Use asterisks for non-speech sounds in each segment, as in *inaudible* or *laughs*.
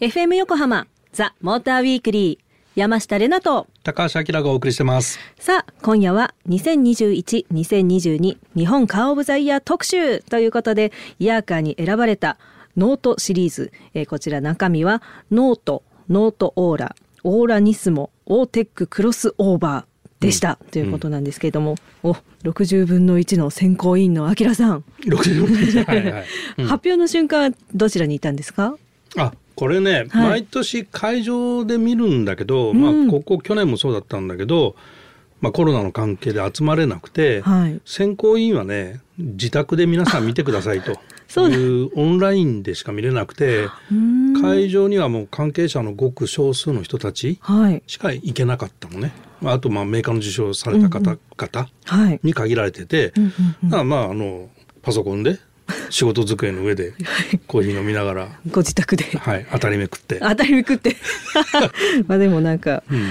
FM 横浜ザ・モーターウィークリー山下れなと高橋明がお送りしてます。さあ今夜は2021-2022日本カーオブザイヤー特集ということでイヤーカーに選ばれたノートシリーズ、えー、こちら中身はノートノートオーラオーラニスモオーテッククロスオーバーでした、うん、ということなんですけれども、うん、お60分の1の選考委員のあきらさん。60分はい、はい。うん、発表の瞬間どちらにいたんですか？あこれね、はい、毎年会場で見るんだけど、まあ、ここ去年もそうだったんだけど、まあ、コロナの関係で集まれなくて、はい、選考委員はね自宅で皆さん見てくださいと。*laughs* そういうオンラインでしか見れなくて会場にはもう関係者のごく少数の人たちしか行けなかったのね、はい、あとまあメーカーの受賞された方々に限られてて、まあまああのパソコンで仕事机の上で *laughs* コーヒー飲みながらご自宅で。はい当たりめくって。当たりめくって。*laughs* *laughs* まあでもなんか、うん、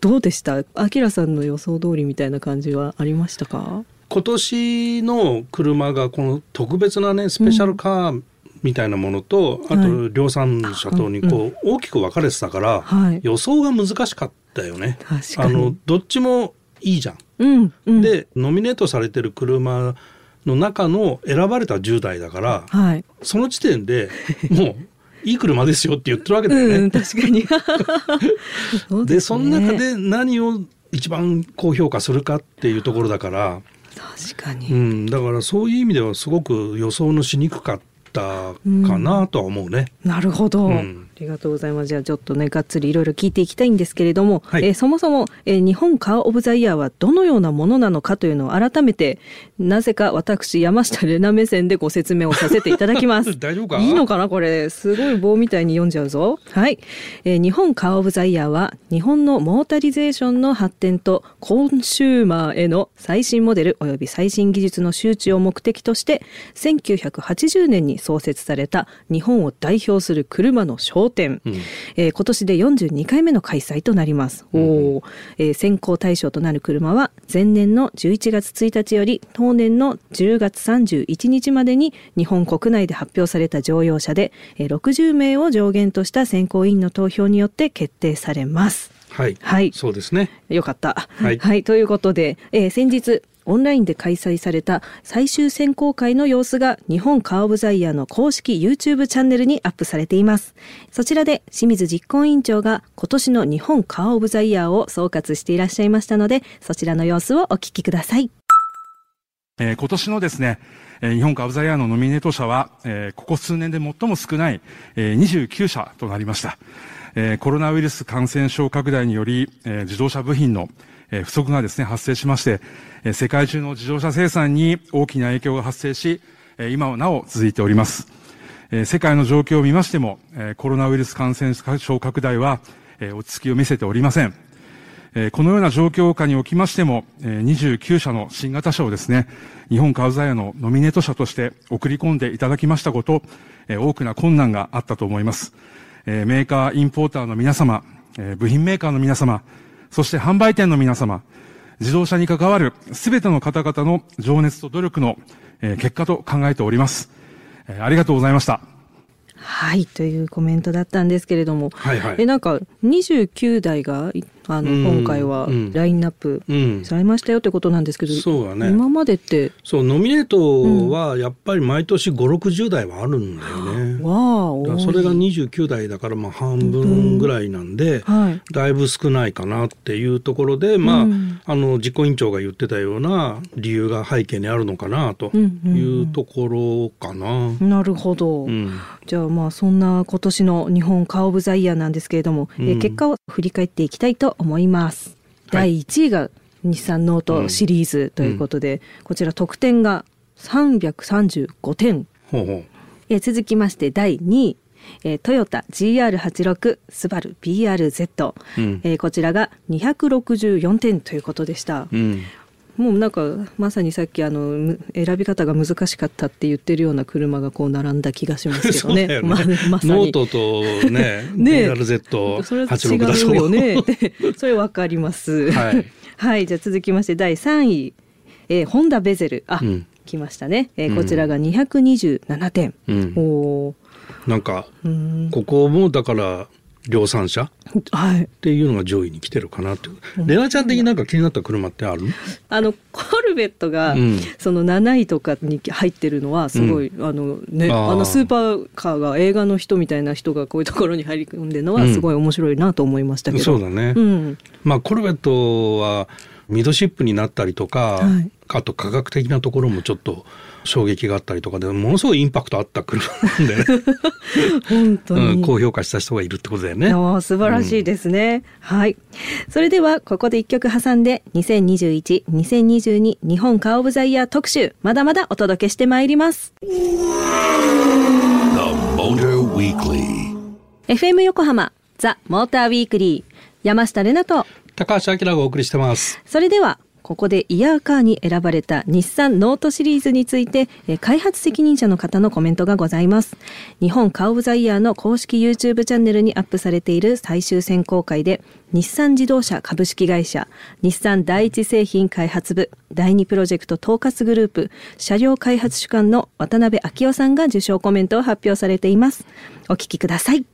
どうでした？あきらさんの予想通りみたいな感じはありましたか？今年の車がこの特別なねスペシャルカーみたいなものと、うん、あと量産車とにこう大きく分かれてたから、はい、予想が難しかったよね。あのどっちもいいじゃん。うんうん、でノミネートされてる車の中の選ばれた10代だから、はい、その時点でもういい車ですよって言ってるわけだよね。うん、確かに。*laughs* で、ね、その中で何を一番高評価するかっていうところだから確かに、うん、だからそういう意味ではすごく予想のしにくかったかなとは思うね。うん、なるほど、うん。ありがとうございます。じゃあちょっとね、がっつりいろいろ聞いていきたいんですけれども、はい、えー、そもそも、えー、日本カーオブザイヤーはどのようなものなのかというのを改めて、なぜか私、山下玲奈目線でご説明をさせていただきます。*laughs* 大丈夫か？いいのかなこれ？すごい棒みたいに読んじゃうぞ。はい。えー、日本カーオブザイヤーは、日本のモータリゼーションの発展とコンシューマーへの最新モデル及び最新技術の周知を目的として、1980年に創設された日本を代表する車の商店。うんえー、今年で42回目の開催となります。うん、おえー、選考対象となる車は前年の11月1日より当年の10月31日までに日本国内で発表された乗用車で、えー、60名を上限とした選考委員の投票によって決定されます。はい、はい、そうですね。よかった。はい、はい、ということで、えー、先日オンラインで開催された最終選考会の様子が日本カーオブザイヤーの公式 YouTube チャンネルにアップされています。そちらで清水実行委員長が今年の日本カーオブザイヤーを総括していらっしゃいましたので、そちらの様子をお聞きください。えー、今年のですね、え日本カーオブザイヤーのノミネート者は、えー、ここ数年で最も少ない、えー、29社となりました。えー、コロナウイルス感染症拡大により、えー、自動車部品の、え、不足がですね、発生しまして、え、世界中の自動車生産に大きな影響が発生し、え、今はなお続いております。え、世界の状況を見ましても、え、コロナウイルス感染症拡大は、え、落ち着きを見せておりません。え、このような状況下におきましても、え、29社の新型車をですね、日本カウザイヤのノミネート車として送り込んでいただきましたこと、え、多くな困難があったと思います。え、メーカー、インポーターの皆様、え、部品メーカーの皆様、そして販売店の皆様、自動車に関わるすべての方々の情熱と努力の、えー、結果と考えております、えー。ありがとうございました。はいというコメントだったんですけれども、はいはい、えなんか29台があの、今回はラインナップされましたよってことなんですけど、そうだね、今までって？そうノミネートはやっぱり毎年560台はあるんだよね。わあそれが29台だからまあ半分ぐらいなんで、はい、だいぶ少ないかなっていうところで、まあ、あの実行委員長が言ってたような理由が背景にあるのかなというところかな。なるほど、じゃあまあそんな今年の日本カーオブザイヤーなんですけれども、え結果を振り返っていきたいと思います。はい、第1位が日産ノートシリーズということで、うん、こちら得点が335点。ほうほう。え続きまして第2位。えー、トヨタ GR86 スバル BRZ、うん、えー、こちらが264点ということでした、うん、もうなんかまさにさっきあの選び方が難しかったって言ってるような車がこう並んだ気がしますけどね。*laughs* ねまま、*laughs* ノートとね、*laughs* ね BRZ86 だと。よね。それわかります。はい。はい、じゃあ続きまして第3位、えー、ホンダベゼル。あ、うんきましたね、えー、こちらが227点、うん、おなんかここもだから量産車？っていうのが上位に来てるかなという、レナちゃん的になんか気になった車ってある？あのコルベットが、その7位とかに入ってるのはすごい、うん、あのねあのスーパーカーが映画の人みたいな人がこういうところに入り込んでるのはすごい面白いなと思いましたけど、そうだね、うん、まあコルベットはミドシップになったりとか、はい、あと科学的なところもちょっと衝撃があったりとかでものすごいインパクトあった車なんでね。*laughs* 本当に、うん、高評価した人がいるってことだよね。素晴らしいですね、うん、はい。それではここで一曲挟んで2021-2022日本カーオブザイヤー特集まだまだお届けしてまいります。FM 横浜ザ・モーターウィークリー山下れなと高橋明がお送りしてます。それではここでイヤーカーに選ばれた日産ノートシリーズについて開発責任者の方のコメントがございます。日本カーオブザイヤーの公式 YouTube チャンネルにアップされている最終選考会で日産自動車株式会社日産第一製品開発部第二プロジェクト統括グループ車両開発主幹の渡辺昭夫さんが受賞コメントを発表されています。お聞きください。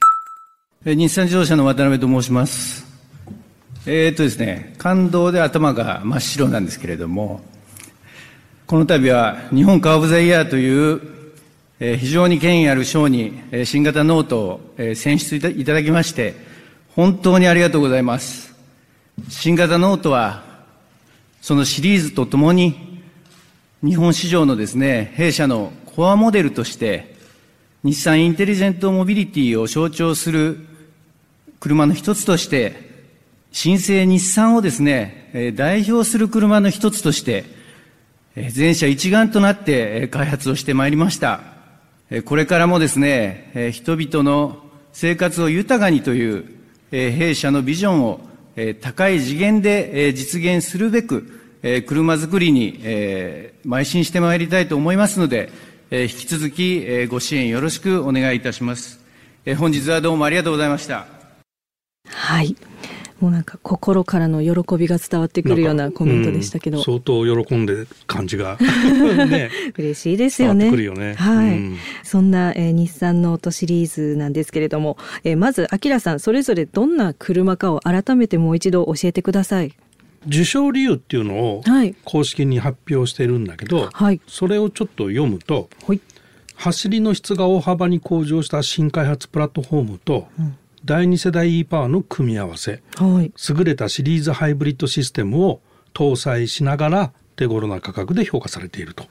日産自動車の渡辺と申します。えー、っとですね、感動で頭が真っ白なんですけれども、この度は日本カーオブザイヤーという、えー、非常に権威ある賞に、えー、新型ノートを、えー、選出いただきまして、本当にありがとうございます。新型ノートは、そのシリーズとともに、日本市場のですね、弊社のコアモデルとして、日産インテリジェントモビリティを象徴する車の一つとして、新生日産をですね、代表する車の一つとして、全社一丸となって開発をしてまいりました。これからもですね、人々の生活を豊かにという弊社のビジョンを高い次元で実現するべく、車づくりに邁進してまいりたいと思いますので、引き続きご支援よろしくお願いいたします。本日はどうもありがとうございました。はい。もうなんか心からの喜びが伝わってくるようなコメントでしたけど、うん、相当喜んで感じが。*laughs* ね。嬉しいですよね。ね。はい、うん、そんな、えー、日産ノートシリーズなんですけれども、えー、まずあきらさんそれぞれどんな車かを改めてもう一度教えてください。受賞理由っていうのを公式に発表してるんだけど、はい、それをちょっと読むと、はい、走りの質が大幅に向上した新開発プラットフォームと、うん第2世代 e パワーの組み合わせ、はい、優れたシリーズハイブリッドシステムを搭載しながら手頃な価格で評価されていると。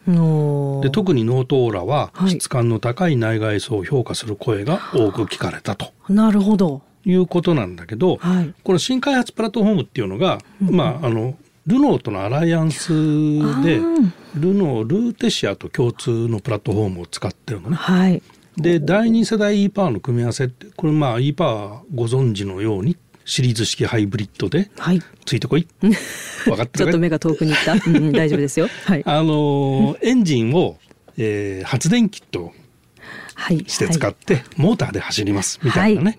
で特にノートオーラは質感の高い内外装を評価する声が多く聞かれたと。なるほど。いうことなんだけど、はい、この新開発プラットフォームっていうのが、うん、まああのルノーとのアライアンスでルノールーテシアと共通のプラットフォームを使ってるのね。はい、で第2世代 e パワーの組み合わせってこれまあ e パワーご存知のようにシリーズ式ハイブリッドで、はい、ついてこい。*laughs* 分かってちょっと目が遠くにいった、うん、大丈夫ですよ、はい、*laughs* あのエンジンを、えー、発電キットして使って、モーターで走ります。みたいなね、は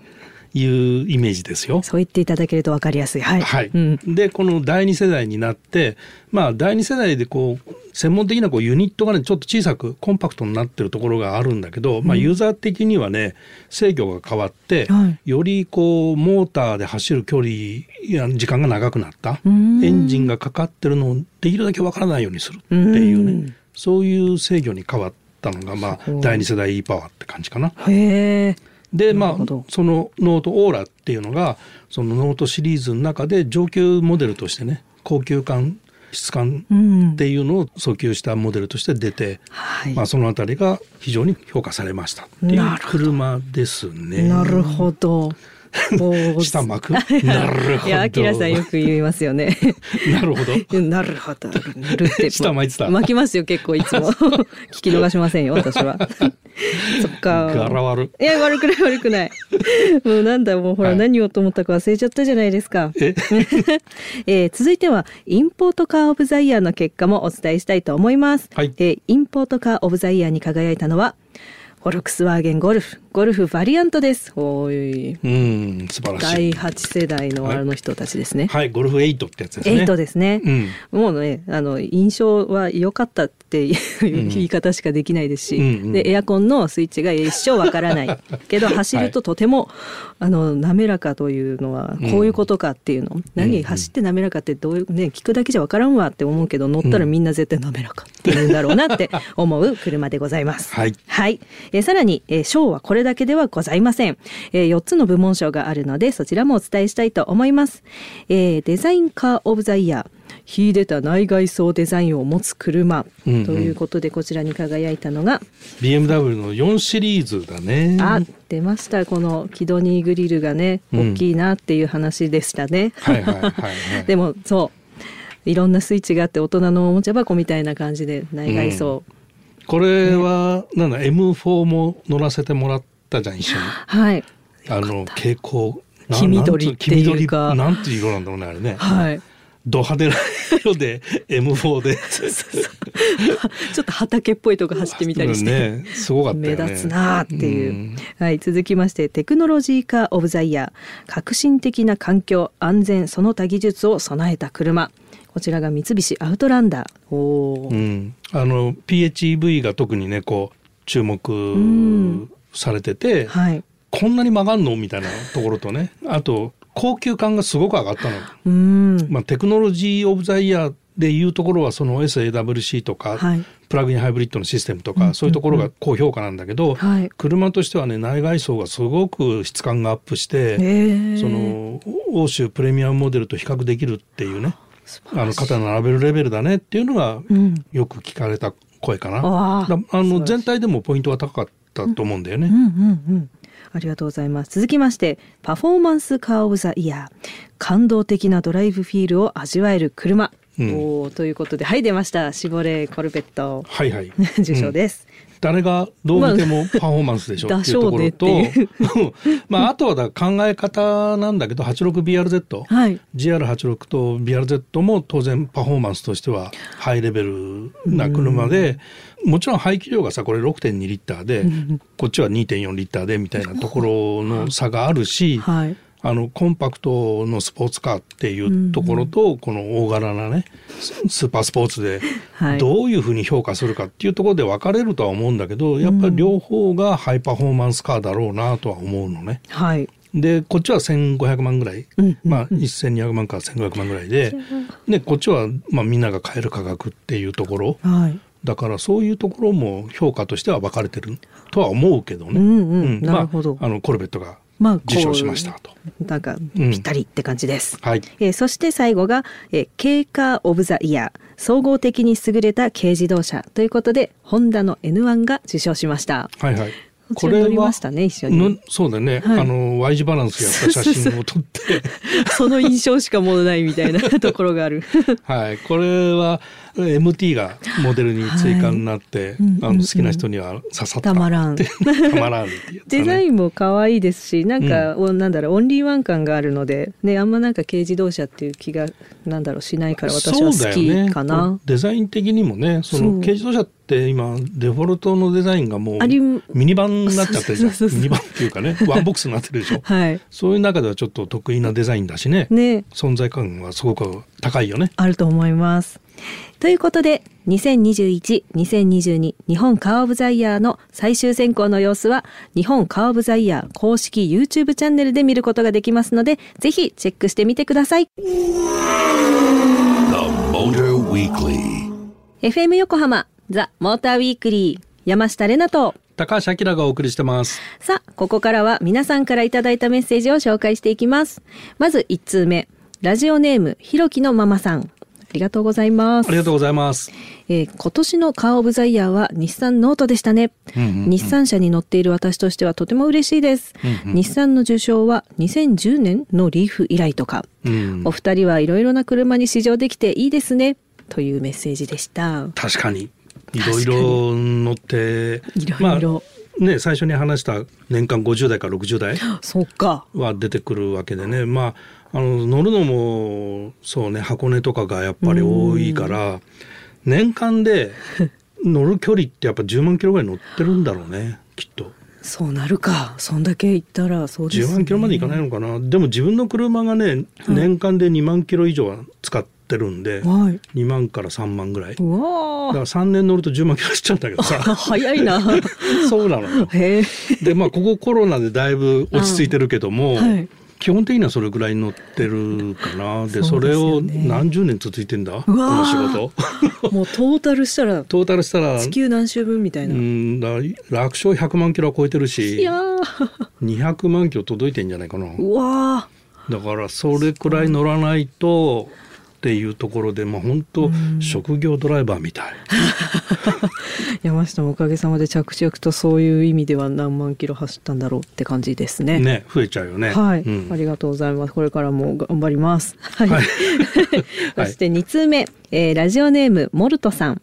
いいうイメージですよ。そう言っていただけると分かりやすい。はい。はい。うん、でこの第二世代になってまあ第二世代でこう専門的なこうユニットがねちょっと小さくコンパクトになってるところがあるんだけど、まあ、ユーザー的にはね制御が変わって、はい、よりこうモーターで走る距離や時間が長くなった。エンジンがかかってるのをできるだけわからないようにするっていうねそういう制御に変わったのが、まあ、第二世代 e パワーって感じかな。へーでまあそのノートオーラっていうのがそのノートシリーズの中で上級モデルとしてね高級感質感っていうのを訴求したモデルとして出て、うん、まあ、そのあたりが非常に評価されましたっていう車ですね。なるほど。下巻く？*laughs* なるほど。いや、あきらさんよく言いますよね。*laughs* なるほど。なるほど。なるって。下巻いてた。巻きますよ、結構いつも。*laughs* 聞き逃しませんよ、私は。そっか。柄悪。いや、悪くない悪くない。もうなんだ、もうほら、何をと思ったか忘れちゃったじゃないですか。え？えー、続いては、インポートカーオブザイヤーの結果もお伝えしたいと思います。はい、えー、インポートカーオブザイヤーに輝いたのは、フォルクスワーゲンゴルフ、ゴルフバリアントです。おい。うん、素晴らしい。第8世代のあの人たちですね。はい、はい、ゴルフ8ってやつですね。8ですね。うん、もうね、あの、印象は良かったっていう言い方しかできないですし、うんうん、で、エアコンのスイッチが一生わからない。*laughs* けど、走るととても、はい、あの、滑らかというのは、こういうことかっていうの。うん、何、走って滑らかってどういう、ね、聞くだけじゃわからんわって思うけど、乗ったらみんな絶対滑らかって言うんだろうなって思う車でございます。*laughs* はい。はい。えー、さらに、えー、賞はこれだけではございません。えー、4つの部門賞があるので、そちらもお伝えしたいと思います。えー、デザインカーオブザイヤー。秀でた内外装デザインを持つ車、ということでこちらに輝いたのが。BMW の4シリーズだね。あ出ました。このキドニーグリルがね大きいなっていう話でしたね、*laughs* でもそう。いろんなスイッチがあって大人のおもちゃ箱みたいな感じで内外装、うんこれは、ね、なんだ M4 も乗らせてもらったじゃん一緒に。はい。あの蛍光黄緑っていうか。なんていう色なんだろうねあれね。はい。ド派手な色で M4 で。ちょっと畑っぽいとこ走ってみたりして、ね、すごかった、ね、目立つなっていう、うはい続きましてテクノロジーカーオブザイヤー。革新的な環境安全その他技術を備えた車こちらが三菱アウトランダー。おうん、あの PHEV が特にねこう注目されてて、はい、こんなに曲がんのみたいなところとね *laughs* あと高級感がすごく上がったの。うん。まあ、テクノロジー・オブ・ザ・イヤーでいうところはその SAWC とか、はい、プラグインハイブリッドのシステムとか、そういうところが高評価なんだけど、はい、車としてはね内外装がすごく質感がアップして、その欧州プレミアムモデルと比較できるっていうねあの肩並べるレベルだねっていうのがよく聞かれた声かな。うん、あの全体でもポイントは高かったと思うんだよね。うんうんうんありがとうございます。続きまして、パフォーマンスカーオブザイヤー。感動的なドライブフィールを味わえる車。うん、おということで、はい、出ました。シボレーコルベット。はいはい。*laughs* 受賞です。誰がどう見てもパフォーマンスでしょうっていうところと、*laughs* *laughs* まああとはだ考え方なんだけど 86BRZ、はい、GR86 と BRZ も当然パフォーマンスとしてはハイレベルな車で、もちろん排気量がさこれ6.2リッターで、こっちは2.4リッターでみたいなところの差があるし、はいあのコンパクトのスポーツカーっていうところと、うんうん、この大柄なねスーパースポーツで *laughs* どういうふうに評価するかっていうところで分かれるとは思うんだけどやっぱり両方がハイパフォーマンスカーだろうなとは思うのね。はい、でこっちは1500万ぐらい、うんうんうん、まあ1200万から1500万ぐらいででこっちはまあみんなが買える価格っていうところ、はい、だからそういうところも評価としては分かれてるとは思うけどね。うんうん。うん、なるほど、まあ、あのコルベットがまあ、受賞しましたと。なんかぴったりって感じです。うん、はい。えー、そして最後が、えー、経過オブザイヤー総合的に優れた軽自動車ということでホンダの N1 が受賞しました。はいはい。これはそうだね、はい、あの Y 字バランスやった写真を撮って。*laughs* その印象しかもうないみたいなところがある。*laughs* はい。これは MT がモデルに追加になって、はい、あの好きな人には刺さったたまらん。たまらん、*laughs* ね、デザインも可愛いですしなんか、うん、なんだろうオンリーワン感があるのでねあんまなんか軽自動車っていう気がなんだろうしないから私は好きかな、ね、デザイン的にもねその軽自動車って今デフォルトのデザインがもうミニバンになっちゃってるじゃん。ミニバンっていうかね *laughs* ワンボックスになってるでしょ、はい、そういう中ではちょっと特異なデザインだしね。ね。存在感はすごく高いよね。あると思います。ということで、2021-2022日本カーオブザイヤーの最終選考の様子は、日本カーオブザイヤー公式 YouTube チャンネルで見ることができますので、ぜひチェックしてみてください。FM 横浜ザ・モーターウィークリー山下れなと。高橋明がお送りしてます。さあここからは皆さんからいただいたメッセージを紹介していきます。まず1通目。ラジオネームひろきのママさん。ありがとうございます。ありがとうございます。えー、今年のカーオブザイヤーは日産ノートでしたね、うんうんうん、日産車に乗っている私としてはとても嬉しいです、うんうん、日産の受賞は2010年のリーフ以来とか、うん、お二人はいろいろな車に試乗できていいですね。というメッセージでした。確かにいろいろ乗っていろいろ、ね、最初に話した年間50代から60代は出てくるわけでね。まああの乗るのもそうね箱根とかがやっぱり多いから年間で乗る距離ってやっぱ10万キロぐらい乗ってるんだろうねきっと。そうなるか。そんだけ行ったらそうです、ね、10万キロまでいかないのかな。でも自分の車がね、年間で2万キロ以上は使ってるんで、はい、2万から3万ぐらい。だから3年乗ると10万キロしちゃうんだけどさ。*laughs* 早いな。*laughs* そうなのよ。でまあここコロナでだいぶ落ち着いてるけども、はい。基本的にはそれぐらい乗ってるかな。でそれを何十年続いてんだ？この仕事。*laughs* もうトータルしたらトータルしたら地球何周分みたいな。うんだ楽勝100万キロは超えてるしいや200万キロ届いてんじゃないかな。うわだからそれくらい乗らないとっていうところで、まあ、本当、職業ドライバーみたい。*laughs* 山下もおかげさまで着々とそういう意味では何万キロ走ったんだろうって感じですね。ね、増えちゃうよね。はい、うん、ありがとうございます。これからも頑張ります。はい。はい、そして2通目、えー、ラジオネームモルトさん。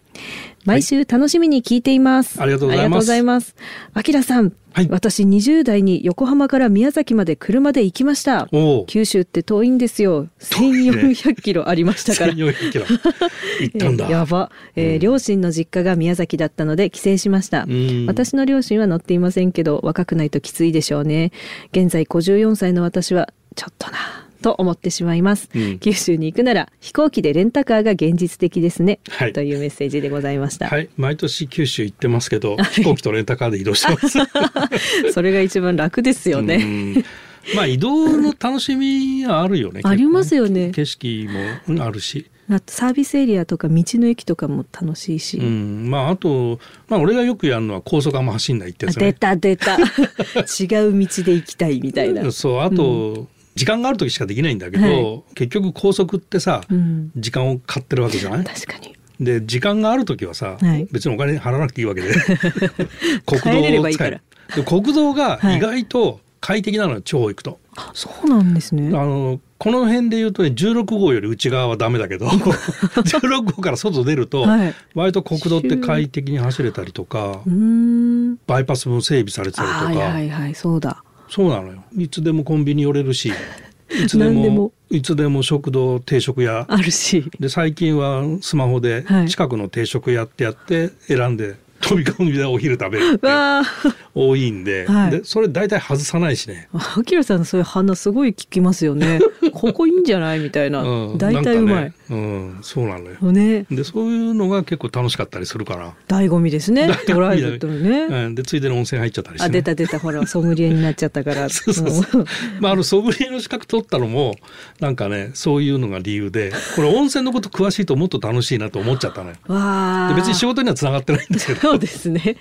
毎週楽しみに聞いています。はい、ありがとうございます。あきらさん、はい、私20代に横浜から宮崎まで車で行きました。九州って遠いんですよ。1400キロありましたから。1400キロ。*laughs* 行ったんだ。やば、えー、うん、両親の実家が宮崎だったので帰省しました。私の両親は乗っていませんけど、若くないときついでしょうね。現在54歳の私は、ちょっとな。と思ってしまいます、うん、九州に行くなら飛行機でレンタカーが現実的ですね、はい、というメッセージでございました。はい。毎年九州行ってますけど飛行機とレンタカーで移動してます。*laughs* それが一番楽ですよね。まあ移動の楽しみはあるよね *laughs* ありますよね。景色もあるし。あとサービスエリアとか道の駅とかも楽しいし、うん、まああと、まあ、俺がよくやるのは高速あんま走んないってやつ、ね、出た出た。*laughs* 違う道で行きたいみたいな。そうあと、時間がある時しかできないんだけど、はい、結局高速ってさ、うん、時間を買ってるわけじゃない？確かに。で時間がある時はさ、はい、別にお金払わなくていいわけで。*laughs* 国道を使え。るで国道が意外と快適なのよ、地方行くと。そうなんですね。あのこの辺で言うとね16号より内側はダメだけど *laughs* 16号から外出ると、はい、割と国道って快適に走れたりとかバイパスも整備されてたりとか。はいはいそうだそうなのよ。いつでもコンビニ寄れるし *laughs* いつでもいつでも食堂定食屋。あるし。で最近はスマホで近くの定食屋ってやって選んで飛び込みでお昼食べるって *laughs* 多いんで。はい、でそれ大体外さないしね。あきらさんのそういう鼻すごい聞きますよね。*laughs* ここいいんじゃないみたいな、うん、大体うまい、ね、うん、そうなのよ、ね、でそういうのが結構楽しかったりするから。醍醐味ですね。*laughs* ドライブってね、うん、でついでに温泉入っちゃったりして、ね、あ出た出た。ほらソムリエになっちゃったから。そうそうそう。まああのソムリエの資格取ったのもなんかねそういうのが理由でこれ温泉のこと詳しいともっと楽しいなと思っちゃったのよ。で別に仕事にはつながってないんですけどそうですね。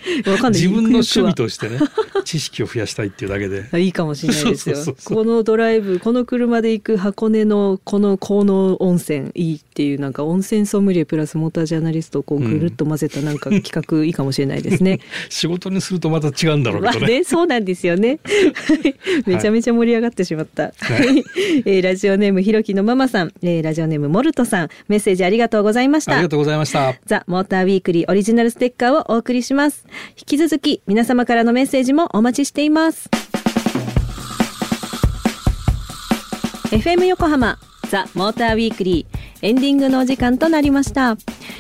自分の趣味としてね知識を増やしたいっていうだけで。*laughs* いいかもしれないですよ。このドライブこの車で行く箱根のこの効能温泉いいっていうなんか温泉ソムリエプラスモータージャーナリストをこうぐるっと混ぜたなんか企画いいかもしれないですね、*laughs* 仕事にするとまた違うんだろうけどね,、そうなんですよね。*laughs* めちゃめちゃ盛り上がってしまった、はい、えー、ラジオネームひろきのママさん、えー、ラジオネームモルトさん。メッセージありがとうございました。ありがとうございました。ザ・モーターウィークリーオリジナルステッカーをお送りします。引き続き皆様からのメッセージもお待ちしています。FM 横浜ザ・モーターウィークリーエンディングのお時間となりました、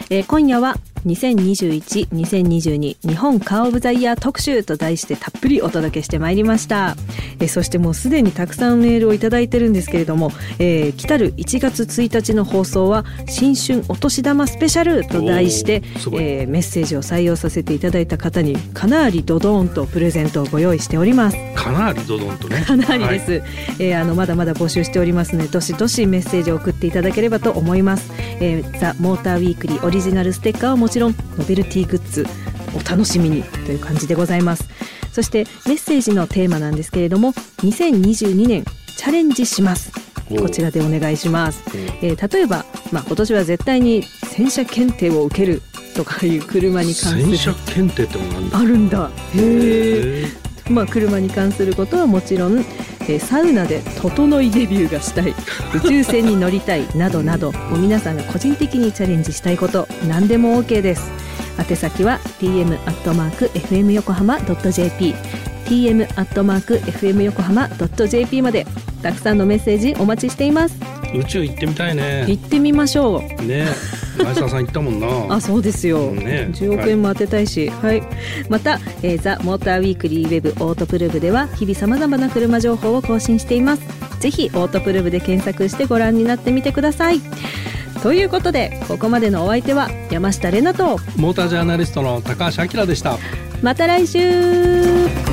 えー、今夜は2021-2022日本カーオブザイヤー特集と題してたっぷりお届けしてまいりました。えそしてもうすでにたくさんメールをいただいてるんですけれども、えー、来たる1月1日の放送は新春お年玉スペシャルと題して、えー、メッセージを採用させていただいた方にかなりドドーンとプレゼントをご用意しております。かなりドドンとね。かなりです、はい、えー、あのまだまだ募集しておりますのでどしどしメッセージを送っていただければと思います、えー、ザ・モーターウィークリーオリジナルステッカーはもちろんノベルティグッズお楽しみにという感じでございます。そしてメッセージのテーマなんですけれども2022年チャレンジします。こちらでお願いします、えー、例えば、まあ、今年は絶対に洗車検定を受けるとかいう車に関する。洗車検定ってもなんだ。あるんだ。へえまあ車に関することはもちろん、えー、サウナで整いデビューがしたい。*laughs* 宇宙船に乗りたいなどなどもう皆さんが個人的にチャレンジしたいこと何でも OK です。宛先は tm アットマーク fm 横浜 .jp tm アットマーク fm 横浜 .jp までたくさんのメッセージお待ちしています。宇宙行ってみたいね。行ってみましょう。ね *laughs* 前澤さん言ったもんな。あそうですよ、ね、10億円も当てたいし、はい、はい、また、えー、ザ・モーターウィークリーウェブオートプルブでは日々さまざまな車情報を更新しています。ぜひオートプルブで検索してご覧になってみてください。ということでここまでのお相手は山下れなとモータージャーナリストの高橋明でした。また来週